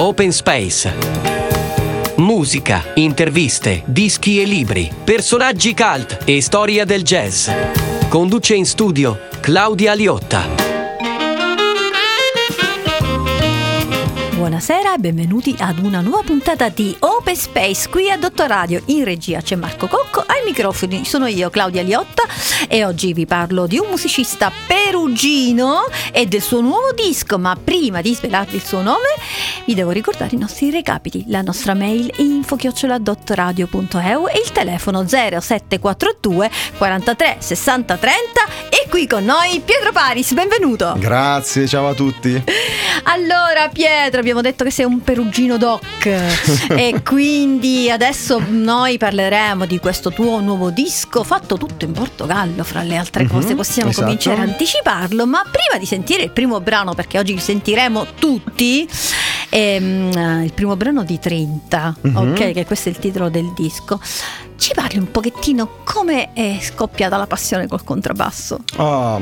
Open Space. Musica, interviste, dischi e libri, personaggi cult e storia del jazz. Conduce in studio Claudia Liotta. Buonasera e benvenuti ad una nuova puntata di Open Space qui a Dottor Radio. In regia c'è Marco Cocco, ai microfoni sono io Claudia Liotta e oggi vi parlo di un musicista perugino e del suo nuovo disco, ma prima di svelarvi il suo nome vi devo ricordare i nostri recapiti, la nostra mail info-dottoradio.eu e il telefono 0742 43 60 30 e qui con noi Pietro Paris, benvenuto! Grazie, ciao a tutti! Allora Pietro, abbiamo detto che sei un perugino doc e quindi adesso noi parleremo di questo tuo nuovo disco fatto tutto in Portogallo, fra le altre cose, mm-hmm, possiamo esatto. cominciare a anticiparlo, ma prima di sentire il primo brano, perché oggi sentiremo tutti, ehm, il primo brano di 30, mm-hmm. ok, che questo è il titolo del disco. Ci parli un pochettino come è scoppiata la passione col contrabbasso? Oh,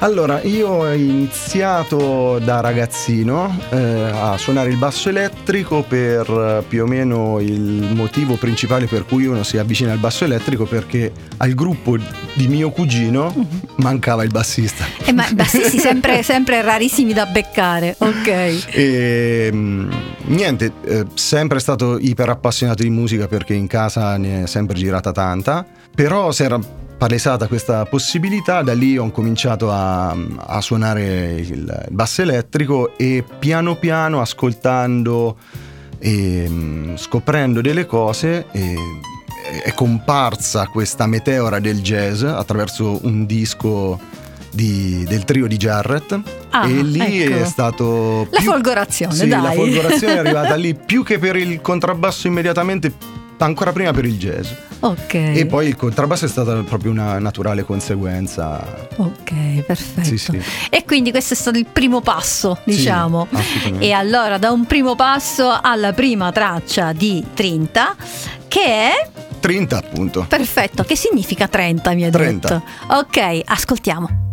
allora, io ho iniziato da ragazzino eh, a suonare il basso elettrico per eh, più o meno il motivo principale per cui uno si avvicina al basso elettrico perché al gruppo di mio cugino mm-hmm. mancava il bassista. Eh, ma bassisti sempre, sempre rarissimi da beccare, ok. E, ehm, niente, eh, sempre stato iper appassionato di musica perché in casa ne è sempre sempre girata tanta, però si era palesata questa possibilità, da lì ho cominciato a, a suonare il basso elettrico e piano piano ascoltando e scoprendo delle cose è comparsa questa meteora del jazz attraverso un disco di, del trio di Jarrett ah, e lì ecco. è stato la folgorazione sì, dai. la folgorazione è arrivata lì più che per il contrabbasso immediatamente ancora prima per il jazz. Ok. E poi il contrabbasso è stata proprio una naturale conseguenza. Ok, perfetto. Sì, sì. E quindi questo è stato il primo passo, diciamo. Sì, e allora da un primo passo alla prima traccia di 30 che è 30 appunto. Perfetto, che significa 30 mi hai 30. detto. Ok, ascoltiamo.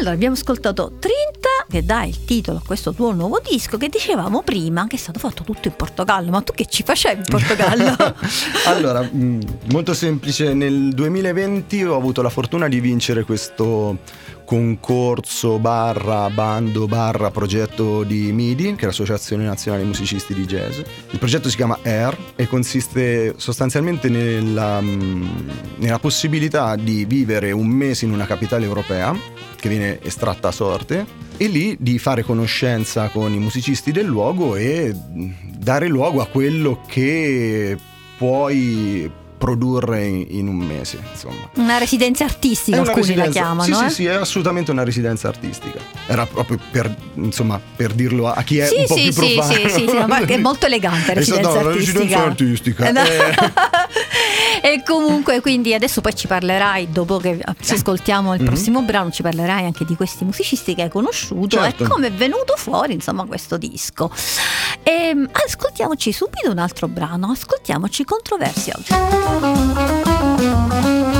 Allora, abbiamo ascoltato Trinta, che dà il titolo a questo tuo nuovo disco, che dicevamo prima che è stato fatto tutto in Portogallo. Ma tu che ci facevi in Portogallo? allora, mh, molto semplice, nel 2020 ho avuto la fortuna di vincere questo concorso barra bando barra progetto di MIDI, che è l'Associazione Nazionale Musicisti di Jazz. Il progetto si chiama AIR e consiste sostanzialmente nella, nella possibilità di vivere un mese in una capitale europea che viene estratta a sorte e lì di fare conoscenza con i musicisti del luogo e dare luogo a quello che puoi produrre in, un mese. Insomma. Una residenza artistica, una alcuni residenza, la chiamano. Sì, eh? sì, sì, è assolutamente una residenza artistica. Era proprio per, insomma, per dirlo a chi è sì, un po' sì, più sì, profano. Sì, sì, sì, ma è molto elegante residenza no, artistica. residenza artistica. No. Eh. e comunque, quindi adesso poi ci parlerai, dopo che sì. ascoltiamo il mm-hmm. prossimo brano, ci parlerai anche di questi musicisti che hai conosciuto certo. e come è venuto fuori, insomma, questo disco. E, ehm, ascoltiamoci subito un altro brano, ascoltiamoci Controversial. Allora,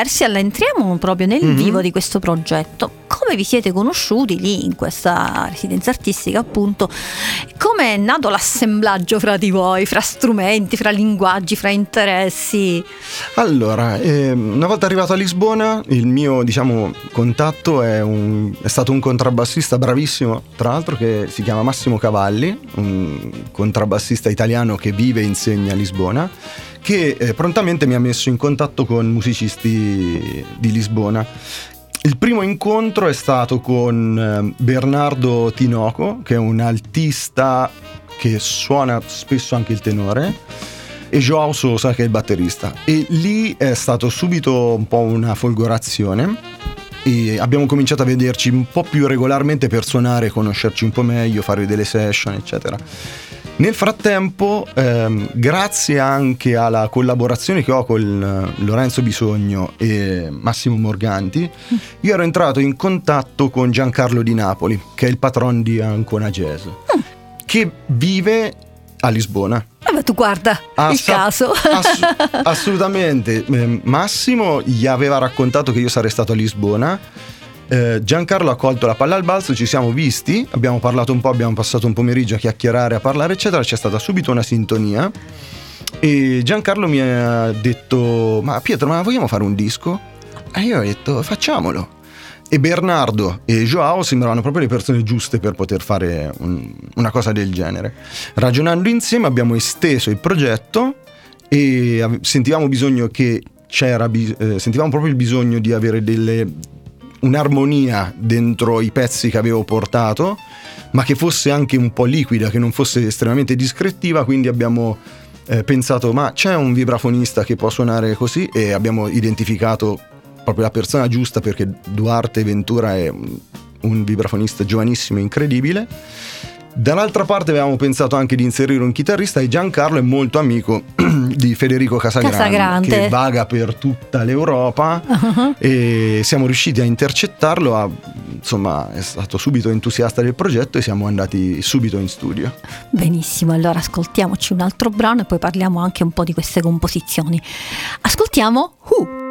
Controversial entriamo proprio nel Mhm. vivo di questo progetto. Come vi siete conosciuti lì in questa residenza artistica, appunto? Come è nato l'assemblaggio fra di voi, fra strumenti, fra linguaggi, fra interessi? Allora, ehm, una volta arrivato a Lisbona, il mio diciamo, contatto è, un- è stato un contrabbassista bravissimo, tra l'altro che si chiama Massimo Cavalli, un contrabbassista italiano che vive e insegna a Lisbona, che eh, prontamente mi ha messo in contatto con musicisti di Lisbona. Il primo incontro è stato con eh, Bernardo Tinoco, che è un altista che suona spesso anche il tenore e Joao Sosa che è il batterista e lì è stato subito un po' una folgorazione e abbiamo cominciato a vederci un po' più regolarmente per suonare, conoscerci un po' meglio, fare delle session eccetera. Nel frattempo, ehm, grazie anche alla collaborazione che ho con eh, Lorenzo Bisogno e Massimo Morganti, io ero entrato in contatto con Giancarlo di Napoli, che è il patron di Ancona Jazz, che vive a Lisbona. Vabbè, tu guarda Ah, il caso. ass- assolutamente. Eh, Massimo gli aveva raccontato che io sarei stato a Lisbona. Eh, Giancarlo ha colto la palla al balzo, ci siamo visti, abbiamo parlato un po', abbiamo passato un pomeriggio a chiacchierare, a parlare, eccetera. C'è stata subito una sintonia. E Giancarlo mi ha detto: Ma Pietro, ma vogliamo fare un disco? E io ho detto: Facciamolo. E Bernardo e Joao sembravano proprio le persone giuste per poter fare un- una cosa del genere. Ragionando insieme abbiamo esteso il progetto e sentivamo che eh, sentivamo proprio il bisogno di avere delle, un'armonia dentro i pezzi che avevo portato, ma che fosse anche un po' liquida, che non fosse estremamente discrettiva, quindi abbiamo eh, pensato ma c'è un vibrafonista che può suonare così e abbiamo identificato proprio la persona giusta perché Duarte Ventura è un, vibrafonista giovanissimo e incredibile. Dall'altra parte avevamo pensato anche di inserire un chitarrista e Giancarlo è molto amico di Federico Casagrande, Casagrande. che vaga per tutta l'Europa Uh-huh. e siamo riusciti a intercettarlo, ha- insomma è stato subito entusiasta del progetto e siamo andati subito in studio. Benissimo, allora ascoltiamoci un altro brano e poi parliamo anche un po' di queste composizioni. Ascoltiamo. Who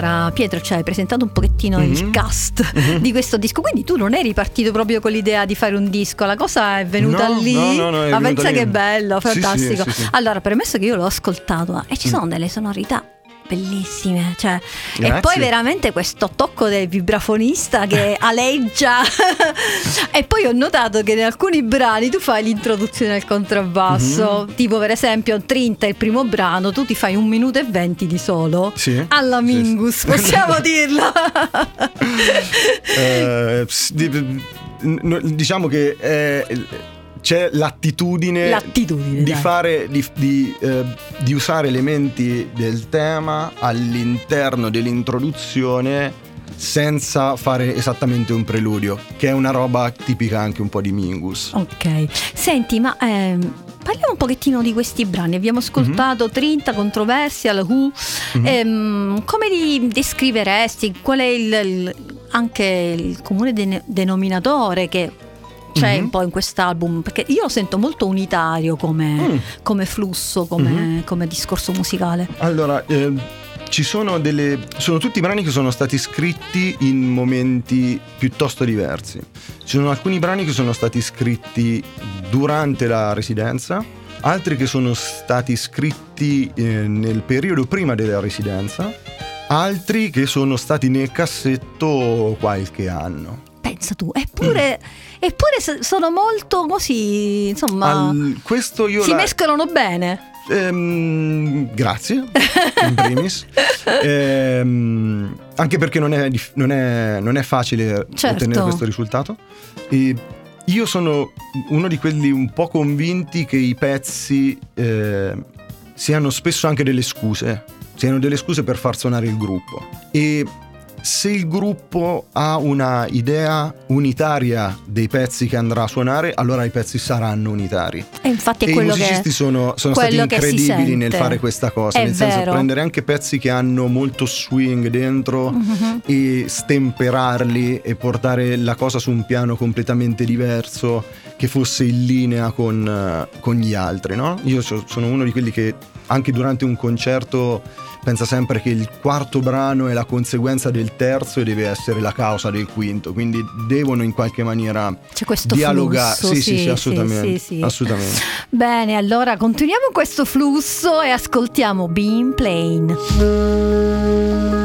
Allora, Pietro ci hai presentato un pochettino mm-hmm. il mhm. cast mm-hmm. di questo disco, quindi tu non eri partito proprio con l'idea di fare un disco, la cosa è venuta no, lì. No, no, no, Ma pensa lì. che bello, fantastico. Sì, sì, sì, allora, premesso che io l'ho ascoltato e ci mm. sono delle sonorità bellissime. Cioè, e poi veramente questo tocco del vibrafonista che aleggia. e poi ho notato che in alcuni brani tu fai l'introduzione al contrabbasso. Mm-hmm. Tipo, per esempio, 30 il primo brano, tu ti fai un minuto e venti di solo. Sì. Alla Mingus, sì. possiamo dirlo. eh, diciamo che è c'è l'attitudine, l'attitudine di, fare, di, di, eh, di usare elementi del tema all'interno dell'introduzione senza fare esattamente un preludio, che è una roba tipica anche un po' di Mingus. Ok, senti, ma ehm, parliamo un pochettino di questi brani. Abbiamo ascoltato mm-hmm. 30 Controversial, Who. Mm-hmm. Ehm, come li descriveresti? Qual è il, il, anche il comune de- denominatore che c'è mm-hmm. un po' in quest'album perché io lo sento molto unitario come, mm. come flusso, come, mm-hmm. come, discorso musicale. Allora, eh, ci sono delle. sono tutti brani che sono stati scritti in momenti piuttosto diversi. Ci sono alcuni brani che sono stati scritti durante la residenza, altri che sono stati scritti eh, nel periodo prima della residenza, altri che sono stati nel cassetto qualche anno. Pensa tu, eppure. Mm Eppure sono molto così, insomma, Al, questo io si la... mescolano bene. Ehm, grazie, in primis. ehm, anche perché non è, non è, non è facile certo. ottenere questo risultato. E io sono uno di quelli un po' convinti che i pezzi eh, siano spesso anche delle scuse, siano delle scuse per far suonare il gruppo. E se il gruppo ha una idea unitaria dei pezzi che andrà a suonare, allora i pezzi saranno unitari. E infatti è e quello i musicisti che, sono, sono stati incredibili nel fare questa cosa, è nel vero. senso prendere anche pezzi che hanno molto swing dentro mm-hmm. e stemperarli e portare la cosa su un piano completamente diverso che fosse in linea con, con gli altri. No? Io sono uno di quelli che anche durante un concerto pensa sempre che il quarto brano è la conseguenza del terzo e deve essere la causa del quinto, quindi devono in qualche maniera dialogare. Flusso, sì, sì, sì, sì, assolutamente, sì. assolutamente. Bene, allora continuiamo questo flusso e ascoltiamo Being Plain.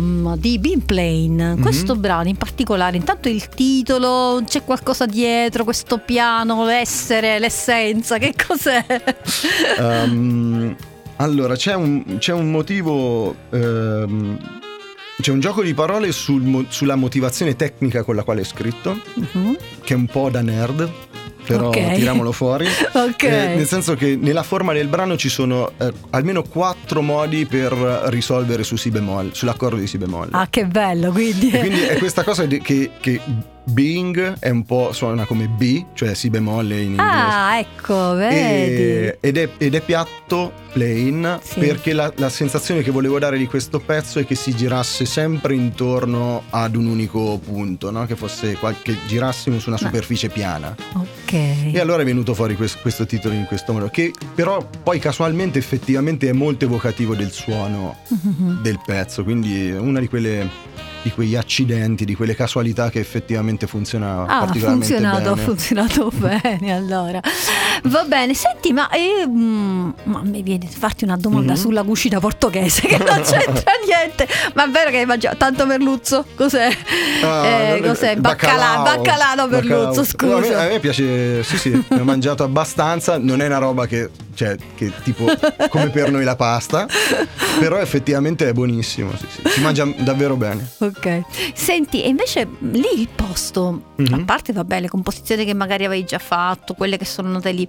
Mm, di Bean Plane, Mhm. questo brano in particolare, intanto il titolo, c'è qualcosa dietro, questo piano, l'essere, l'essenza, che cos'è? Ehm, allora, c'è un, c'è un motivo. ehm, c'è un gioco di parole sul sulla motivazione tecnica con la quale è scritto, Mhm. che è un po' da nerd, però Ok. tiriamolo fuori. Ok. Eh, nel senso che nella forma del brano ci sono eh, almeno quattro modi per risolvere su si bemolle, sull'accordo di si bemolle. Ah, che bello, quindi. E quindi è questa cosa che, che Bing è un po' suona come B, cioè si bemolle in inglese. Ah, ecco, vedi. E- ed, è, ed è piatto, plain, Sì. perché la, la sensazione che volevo dare di questo pezzo è che si girasse sempre intorno ad un unico punto, no? che fosse qual- che girassimo su una Ma- superficie piana. Ok. E allora è venuto fuori quest- questo titolo in questo modo, che però poi casualmente effettivamente è molto evocativo del suono Mhm. del pezzo, quindi una di quelle di quegli accidenti, di quelle casualità che effettivamente funzionava Ah, ha funzionato, ha funzionato bene allora. Va bene, senti, ma, eh, mm, ma mi viene di farti una domanda Mhm. sulla cucina portoghese che non c'entra niente. Ma è vero che hai mangiato tanto merluzzo? Cos'è? Ah, Eh, no, cos'è? Baccalà, baccalà. merluzzo, No, a, me, scusa. a me piace, sì, sì, ne ho mangiato abbastanza. Non è una roba che, cioè, che tipo come per noi la pasta, però effettivamente è buonissimo. Sì, sì. Si mangia davvero bene. Ok. Senti, e invece lì il posto, Mhm. a parte vabbè le composizioni che magari avevi già fatto, quelle che sono note lì,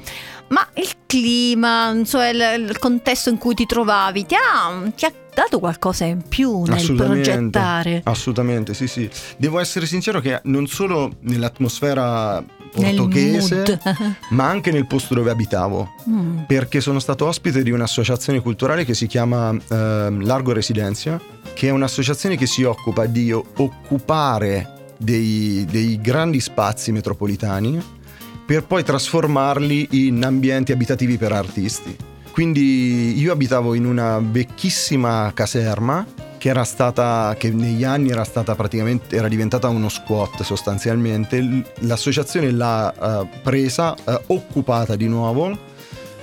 ma il clima, insomma, il, il contesto in cui ti trovavi, ti ha, ti ha dato qualcosa in più nel progettare? Assolutamente, sì, sì. Devo essere sincero che non solo nell'atmosfera Nel portoghese, ma anche nel posto dove abitavo. Mm. perché sono stato ospite di un'associazione culturale che si chiama ehm, Largo Residenzia, che è un'associazione che si occupa di occupare dei, dei grandi spazi metropolitani per poi trasformarli in ambienti abitativi per artisti. Quindi io abitavo in una vecchissima caserma che era stata che negli anni era stata praticamente era diventata uno squat sostanzialmente l'associazione l'ha eh, presa eh, occupata di nuovo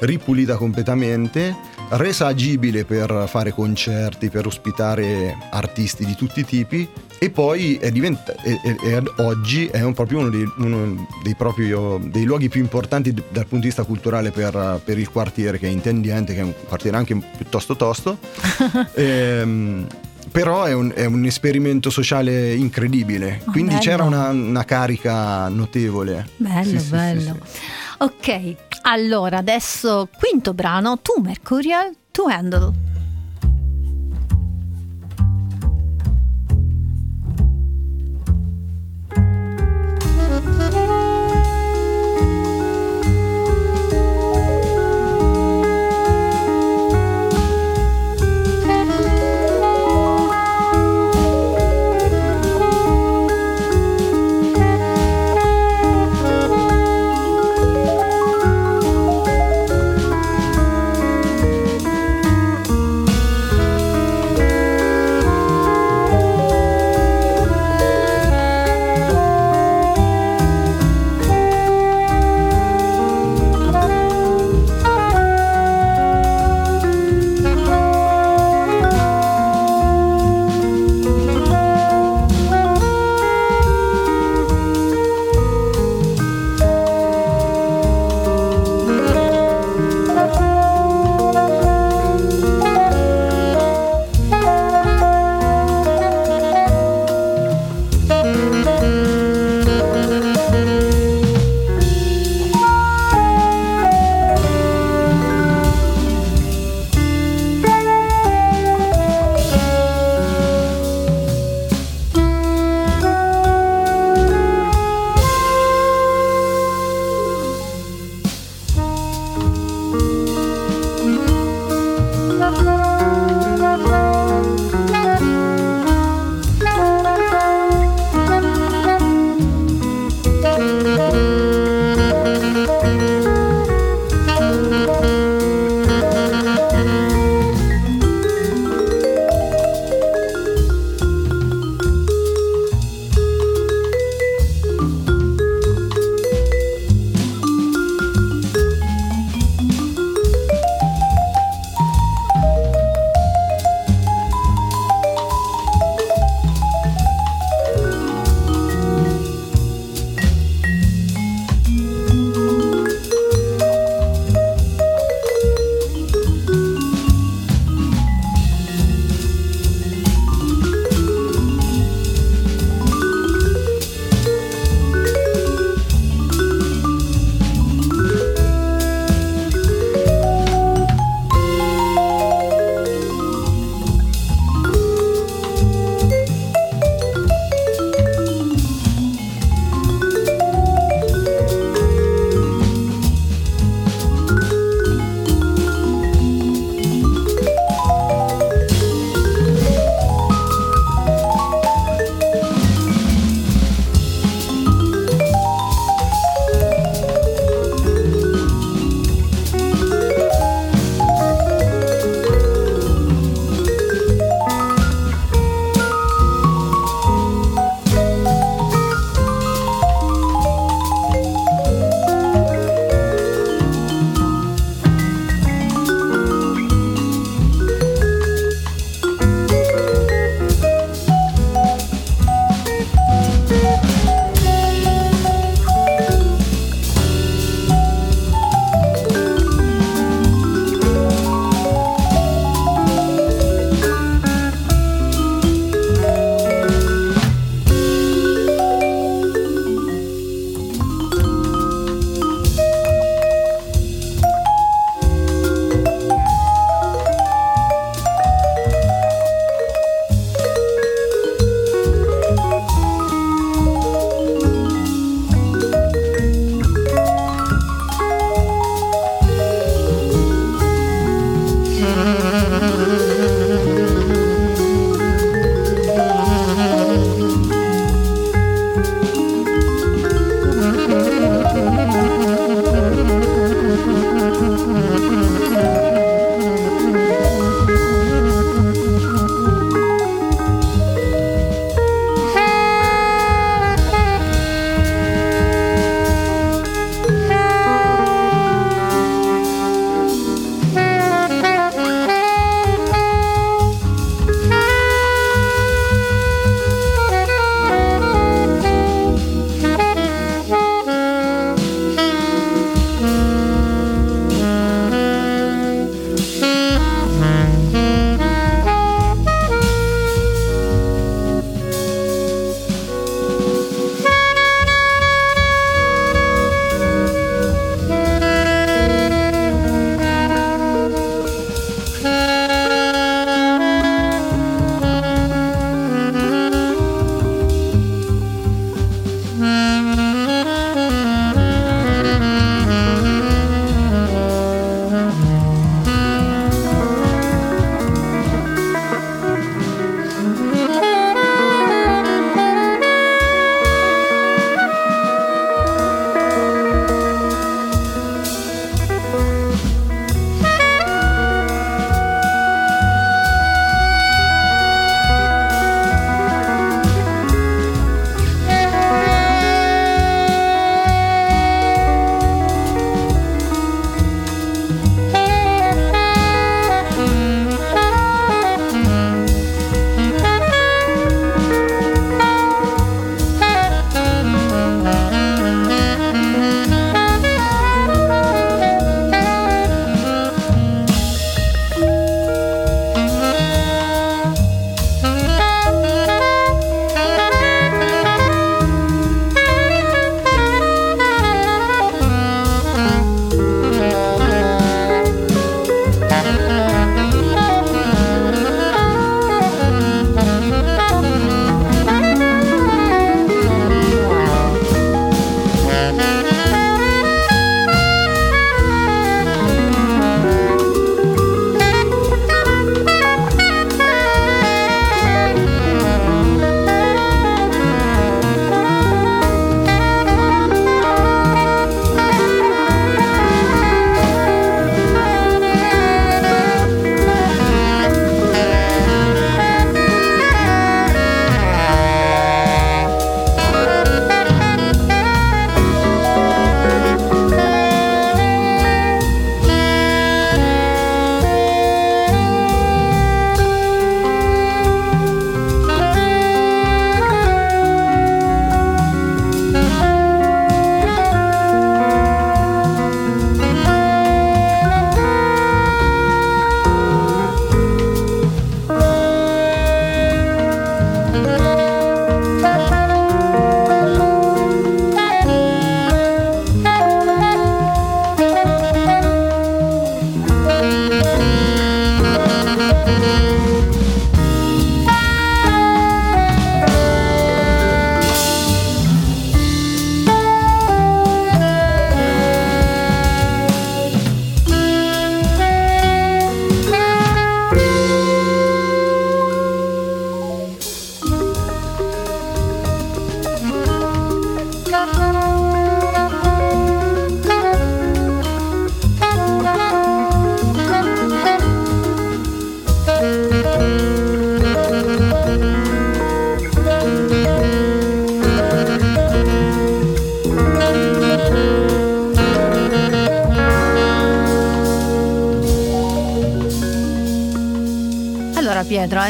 ripulita completamente, resa agibile per fare concerti, per ospitare artisti di tutti i tipi e poi è diventa- e ad oggi è un- proprio uno, dei, uno dei, proprio- dei luoghi più importanti dal punto di vista culturale per, per il quartiere che è intendiente, che è un quartiere anche piuttosto tosto. Ehm, però è un, è un, esperimento sociale incredibile, oh, quindi bello. c'era una, una, carica notevole. Bello, sì, bello. Sì, sì, ok, allora adesso quinto brano, tu Mercurial, tu Handle.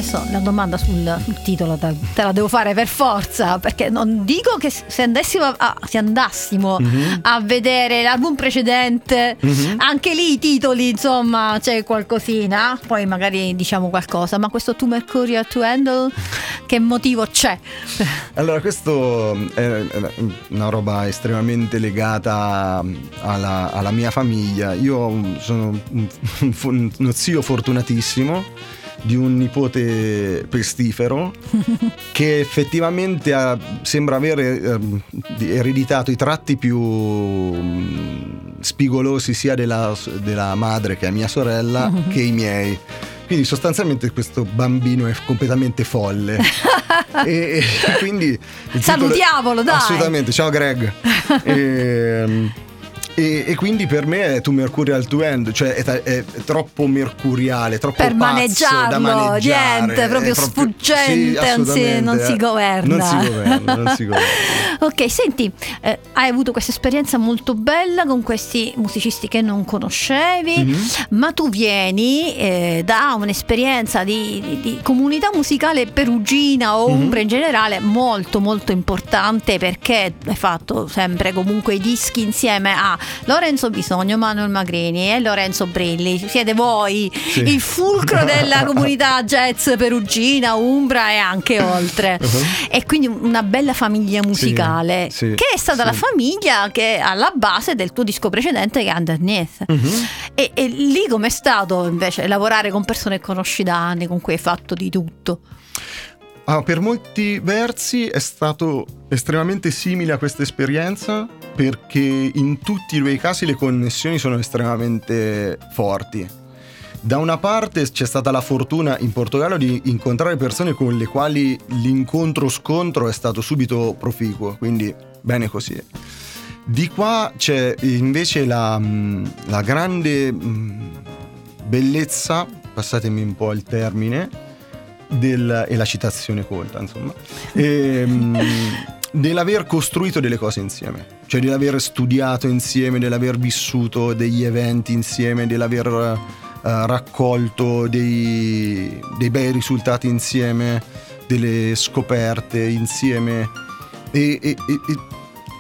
Adesso la domanda sul, sul titolo te, te la devo fare per forza, perché non dico che se andassimo a, se andassimo Mhm. a vedere l'album precedente, Mhm. anche lì i titoli, insomma, c'è qualcosina, poi magari diciamo qualcosa, ma questo To Mercurial to Handle, che motivo c'è? Allora, questo è una roba estremamente legata alla, alla mia famiglia. Io sono un- un- uno zio fortunatissimo di un nipote pestifero che effettivamente ha- sembra avere ehm, di- ereditato i tratti più mm, spigolosi sia della, della madre che è mia sorella che i miei. Quindi sostanzialmente questo bambino è completamente folle. e, e quindi il titolo- Salutiamolo, dai. Assolutamente, ciao Greg. e, e- e quindi per me è tu Mercurial to End, cioè è, è troppo mercuriale, troppo Per maneggiarlo, da maneggiare. niente, proprio è sfuggente, sì, non si- assolutamente, non si eh. governa. Non si governa, non si governa. Ok, senti, eh, hai avuto questa esperienza molto bella con questi musicisti che non conoscevi, Mhm. ma tu vieni eh, da un'esperienza di, di- di comunità musicale perugina o Mhm. umbra in generale molto molto importante perché hai fatto sempre comunque i dischi insieme a Lorenzo Bisogno, Manuel Magrini e Lorenzo Brilli. Siete voi Sì. il fulcro della comunità jazz perugina, umbra e anche oltre. Uh-huh. E quindi una bella famiglia musicale, sì, che è stata sì. la famiglia che è alla base del tuo disco precedente che è Underneath. Mhm. E, e lì com'è stato invece lavorare con persone che conosci da anni, con cui hai fatto di tutto? Ah, per molti versi è stato estremamente simile a questa esperienza perché in tutti e due i casi le connessioni sono estremamente forti. Da una parte c'è stata la fortuna in Portogallo di incontrare persone con le quali l'incontro-scontro è stato subito proficuo, quindi bene così. Di qua c'è invece la, mh, la grande mh, bellezza, passatemi un po' il termine, del- e la citazione colta, insomma, ehm, dell'aver costruito delle cose insieme, cioè dell'aver studiato insieme, dell'aver vissuto degli eventi insieme, dell'aver eh, raccolto dei, dei bei risultati insieme, delle scoperte insieme. E, e- e- e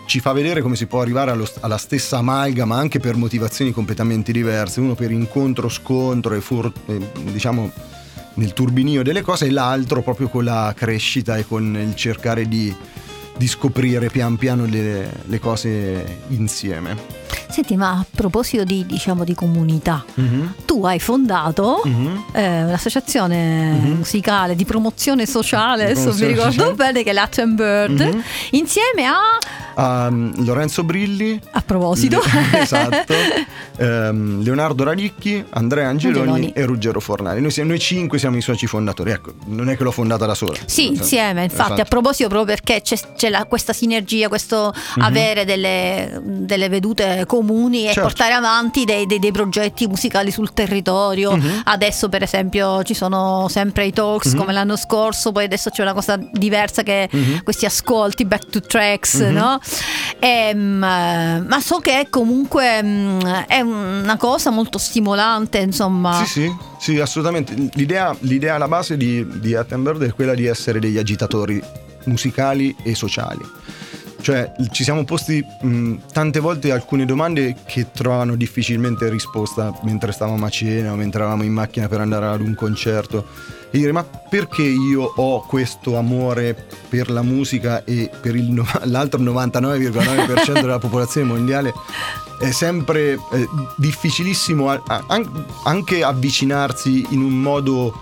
ci fa vedere come si può arrivare allo- alla stessa amalgama anche per motivazioni completamente diverse, uno per incontro-scontro e fur- e, diciamo nel turbinio delle cose e l'altro proprio con la crescita e con il cercare di, di scoprire pian piano le, le cose insieme. Senti, ma a proposito di, diciamo, di comunità, tu hai fondato Mhm. eh, un'associazione Mhm. musicale di promozione sociale, Di adesso mi ricordo sociale. bene che è Latin Bird, Mhm. insieme a... A Lorenzo Brilli, A proposito, Le- esatto, ehm, Leonardo Radicchi, Andrea Angeloni, Angeloni. e Ruggero Fornari. Noi, siamo- noi cinque siamo i soci fondatori. Ecco, non è che l'ho fondata da sola. Sì, Esatto. insieme, infatti, Esatto. a proposito proprio perché c'è, c'è la- questa sinergia, questo Mhm. avere delle, delle vedute comuni e Certo. portare avanti dei, dei- dei progetti musicali sul territorio. Mhm. Adesso per esempio ci sono sempre i talks Mhm. come l'anno scorso, poi adesso c'è una cosa diversa che Mhm. questi ascolti, back to tracks, Mhm. no? Ehm, eh, ma so che comunque mm, è una cosa molto stimolante, insomma. Sì, sì, sì, assolutamente. L'idea, l'idea alla base di, di Attenbird è quella di essere degli agitatori musicali e sociali. Cioè, ci siamo posti mh, tante volte alcune domande che trovano difficilmente risposta mentre stavamo a cena o mentre eravamo in macchina per andare ad un concerto. E dire, ma perché io ho questo amore per la musica e per no- l'altro 99,9% della popolazione mondiale è sempre eh, difficilissimo a- a- an- anche avvicinarsi in un modo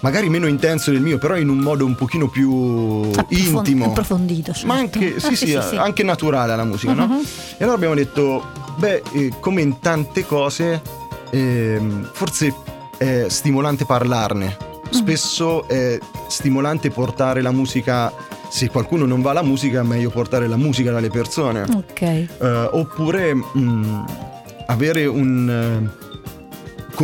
magari meno intenso del mio, però in un modo un pochino più Approfon- intimo. approfondito, certo. Ma anche, Ah, sì, sì, anche naturale alla musica, no? Mhm. E allora abbiamo detto, beh, eh, come in tante cose, ehm, forse è stimolante parlarne. Mm. Spesso è stimolante portare la musica, se qualcuno non va alla musica, è meglio portare la musica dalle persone. Ok. Eh, oppure mh, avere un eh,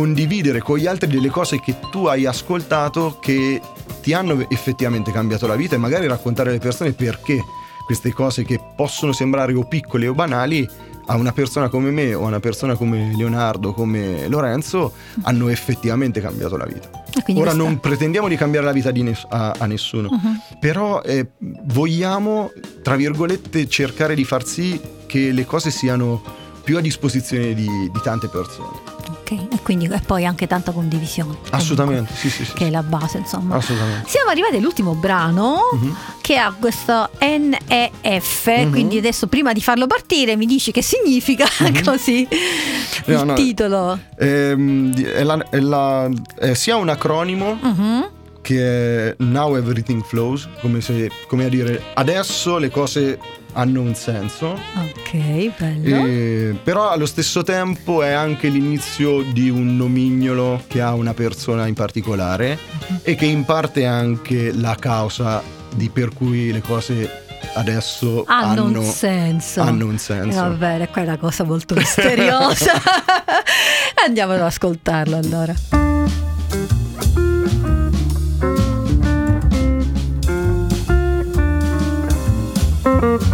condividere con gli altri delle cose che tu hai ascoltato che ti hanno effettivamente cambiato la vita e magari raccontare alle persone perché queste cose che possono sembrare o piccole o banali a una persona come me o a una persona come Leonardo, come Lorenzo, hanno effettivamente cambiato la vita. quindi Ora questa- non pretendiamo di cambiare la vita di ness- a, a nessuno, Mhm. però eh, vogliamo, tra virgolette, cercare di far sì che le cose siano più a disposizione di, di tante persone. Ok, e quindi e poi anche tanta condivisione. comunque, Assolutamente, sì, sì, sì. Che è la base, insomma. Assolutamente. Siamo arrivati all'ultimo brano Mhm. che ha questo NEF, Mhm. quindi adesso prima di farlo partire mi dici che significa così No, il no. titolo. Ehm, di- è la- è la- è sia un acronimo Mhm. che è Now Everything Flows, come, se, come a dire adesso le cose hanno un senso, Ok, bello. e- però allo stesso tempo è anche l'inizio di un nomignolo che ha una persona in particolare e che in parte è anche la causa di per cui le cose adesso hanno, hanno, un senso. hanno un Eh, senso. va bene, qua è una cosa molto misteriosa. Andiamo ad ascoltarlo allora. Thank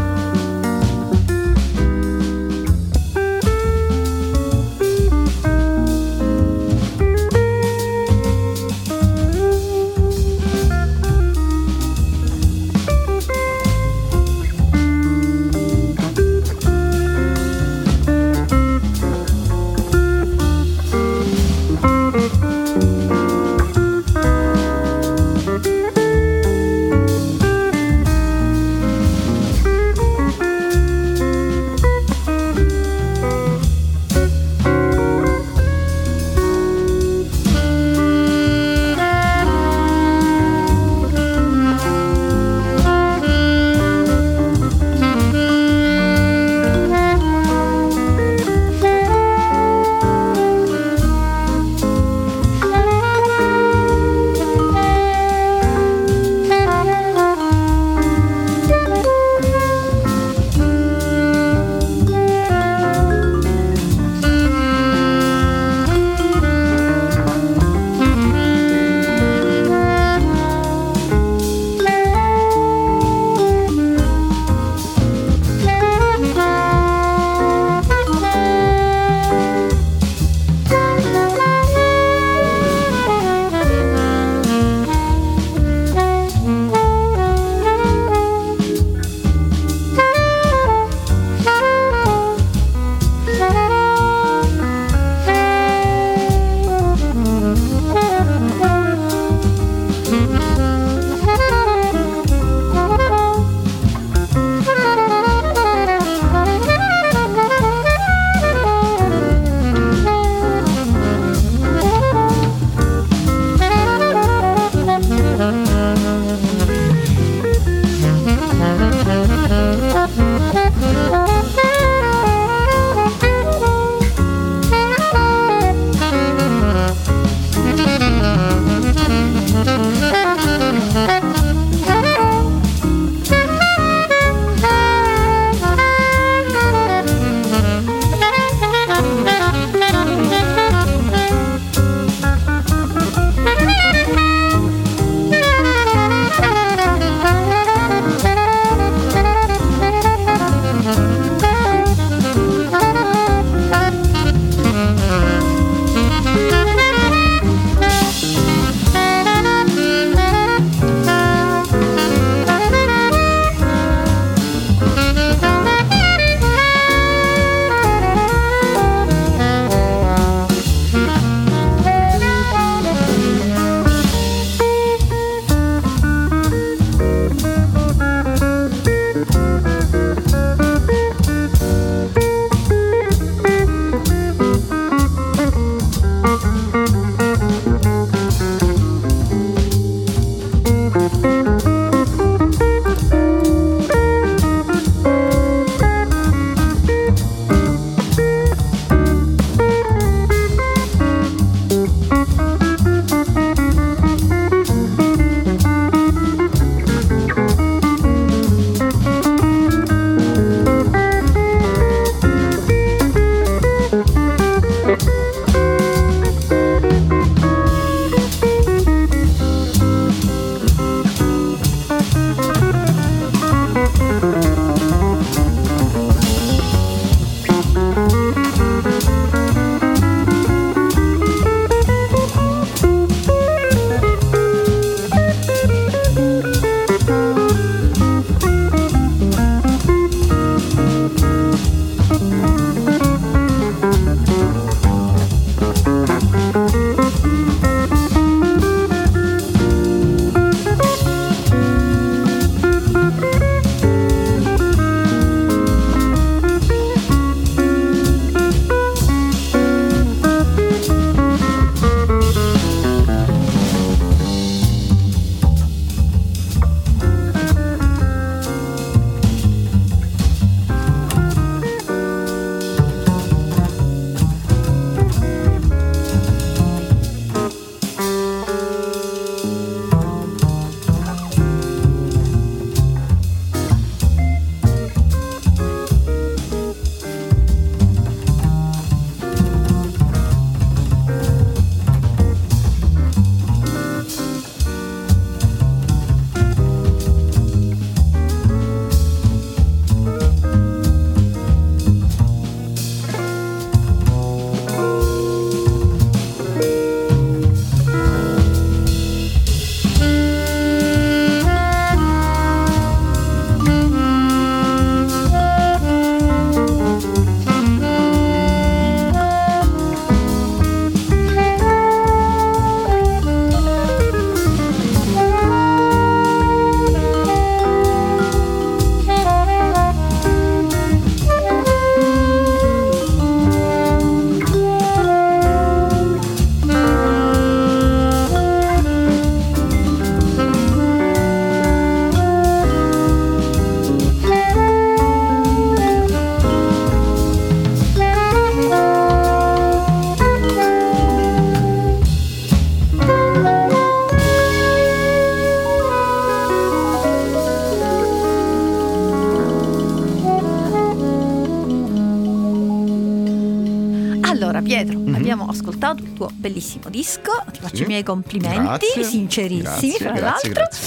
tuo bellissimo disco, ti faccio Sì. i miei complimenti, Grazie. sincerissimi Grazie, fra grazie, l'altro.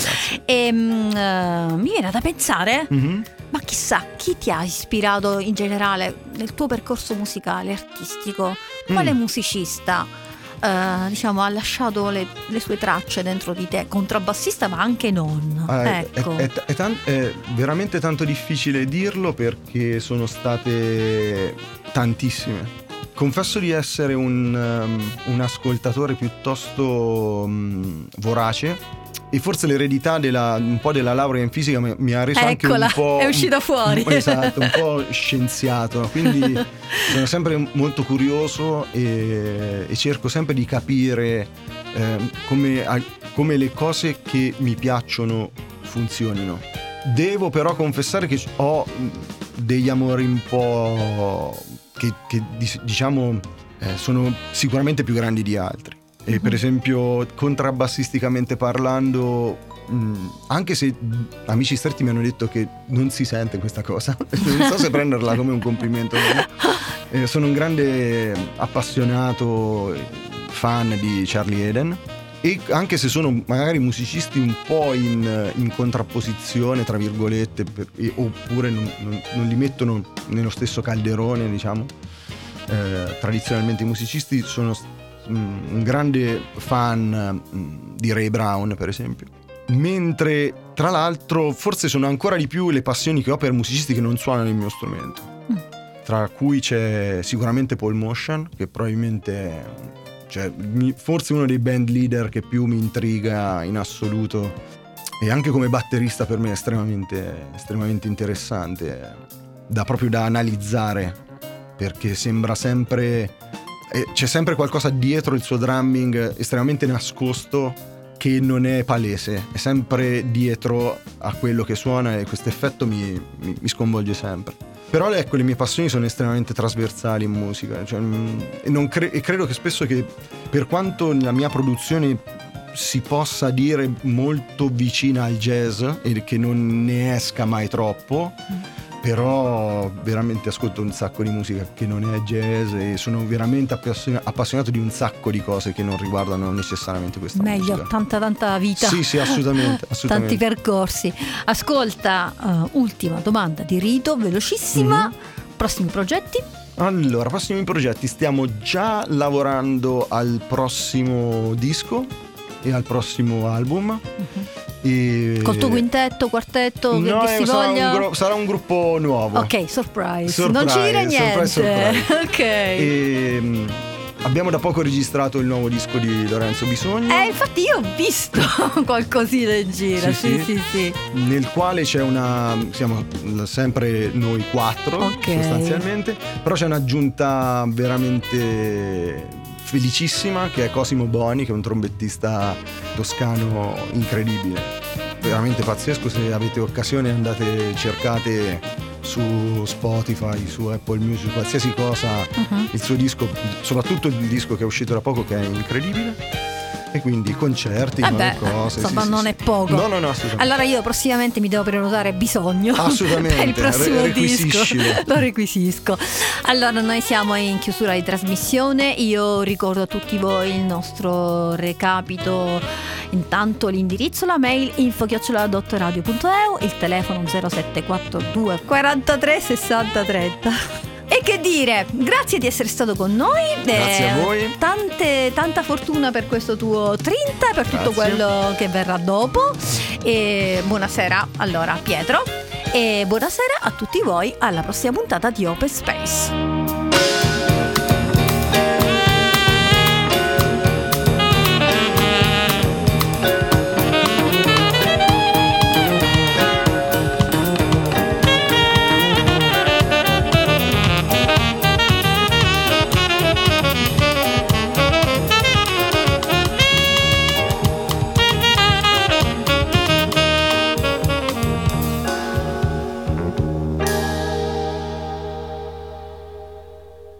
E mm, eh, mi viene da pensare, Mhm. ma chissà chi ti ha ispirato in generale nel tuo percorso musicale, artistico? Quale Mm. musicista eh, diciamo, ha lasciato le, le sue tracce dentro di te? Contrabbassista, ma anche non. È, ecco. è- è- è tan- è veramente tanto difficile dirlo perché sono state tantissime. Confesso di essere un, um, un ascoltatore piuttosto um, vorace e forse l'eredità della, un po' della laurea in fisica mi, mi ha reso anche Eccola, un po'... è uscita fuori. un- esatto, un po' scienziato, quindi sono sempre molto curioso e, e cerco sempre di capire ehm, come, come le cose che mi piacciono funzionino. Devo però confessare che ho mh, degli amori un po' che, che diciamo eh, sono sicuramente più grandi di altri. E per esempio, contrabbassisticamente parlando, mh, anche se amici stretti mi hanno detto che non si sente questa cosa, non so se prenderla come un complimento. Eh, sono un grande appassionato eh, fan di Charlie Eden. E anche se sono magari musicisti un po' in, in contrapposizione, tra virgolette, per- e- oppure non, non- non li mettono nello stesso calderone, diciamo, eh, tradizionalmente i musicisti, sono mm, un grande fan mm, di Ray Brown, per esempio. Mentre, tra l'altro, forse sono ancora di più le passioni che ho per musicisti che non suonano il mio strumento. Mm. Tra cui c'è sicuramente Paul Motion, che probabilmente è cioè, forse uno dei band leader che più mi intriga in assoluto. E anche come batterista per me è estremamente, estremamente interessante, da proprio da analizzare, perché sembra sempre eh, c'è sempre qualcosa dietro il suo drumming estremamente nascosto che non è palese, è sempre dietro a quello che suona e questo effetto mi, mi- mi sconvolge sempre. Però ecco, le mie passioni sono estremamente trasversali in musica cioè, mm, e, cre- e credo che spesso che per quanto la mia produzione si possa dire molto vicina al jazz e che non ne esca mai troppo, però veramente ascolto un sacco di musica che non è jazz e sono veramente appassiona- appassionato di un sacco di cose che non riguardano necessariamente questa Meglio, musica. tanta tanta vita. Sì, sì, assolutamente, assolutamente. Tanti percorsi. Ascolta, eh, ultima domanda di Rito, velocissima. Mhm. Prossimi progetti? Allora, prossimi progetti, stiamo già lavorando al prossimo disco e al prossimo album. E... Col tuo quintetto, quartetto, che No, dir si sarà, voglia? un gru- sarà un gruppo nuovo. Ok, surprise. Surprise, Non ci dire niente. surprise, surprise. ok. E, mm, abbiamo da poco registrato il nuovo disco di Lorenzo Bisogno. Eh, infatti io ho visto qualcosina in giro. Sì, Sì, sì, sì. sì. nel quale c'è una siamo sempre noi quattro Ok. sostanzialmente però c'è un'aggiunta veramente felicissima che è Cosimo Boni che è un trombettista toscano incredibile veramente pazzesco se avete occasione andate cercate su Spotify su Apple Music qualsiasi cosa Mhm. il suo disco soprattutto il disco che è uscito da poco che è incredibile e quindi concerti beh, cose insomma, sì, non sì. è poco. no no no Allora io prossimamente mi devo prenotare bisogno Assolutamente, per il prossimo re- disco. Lo requisisco. Allora noi siamo in chiusura di trasmissione. Io ricordo a tutti voi il nostro recapito. Intanto l'indirizzo, la mail info-radio.eu, il telefono 0742 43 60 30. E che dire, grazie di essere stato con noi. Grazie Eh, a voi. Tante, tanta fortuna per questo tuo 30 e per tutto Grazie. quello che verrà dopo. E buonasera allora Pietro. E buonasera a tutti voi alla prossima puntata di Open Space.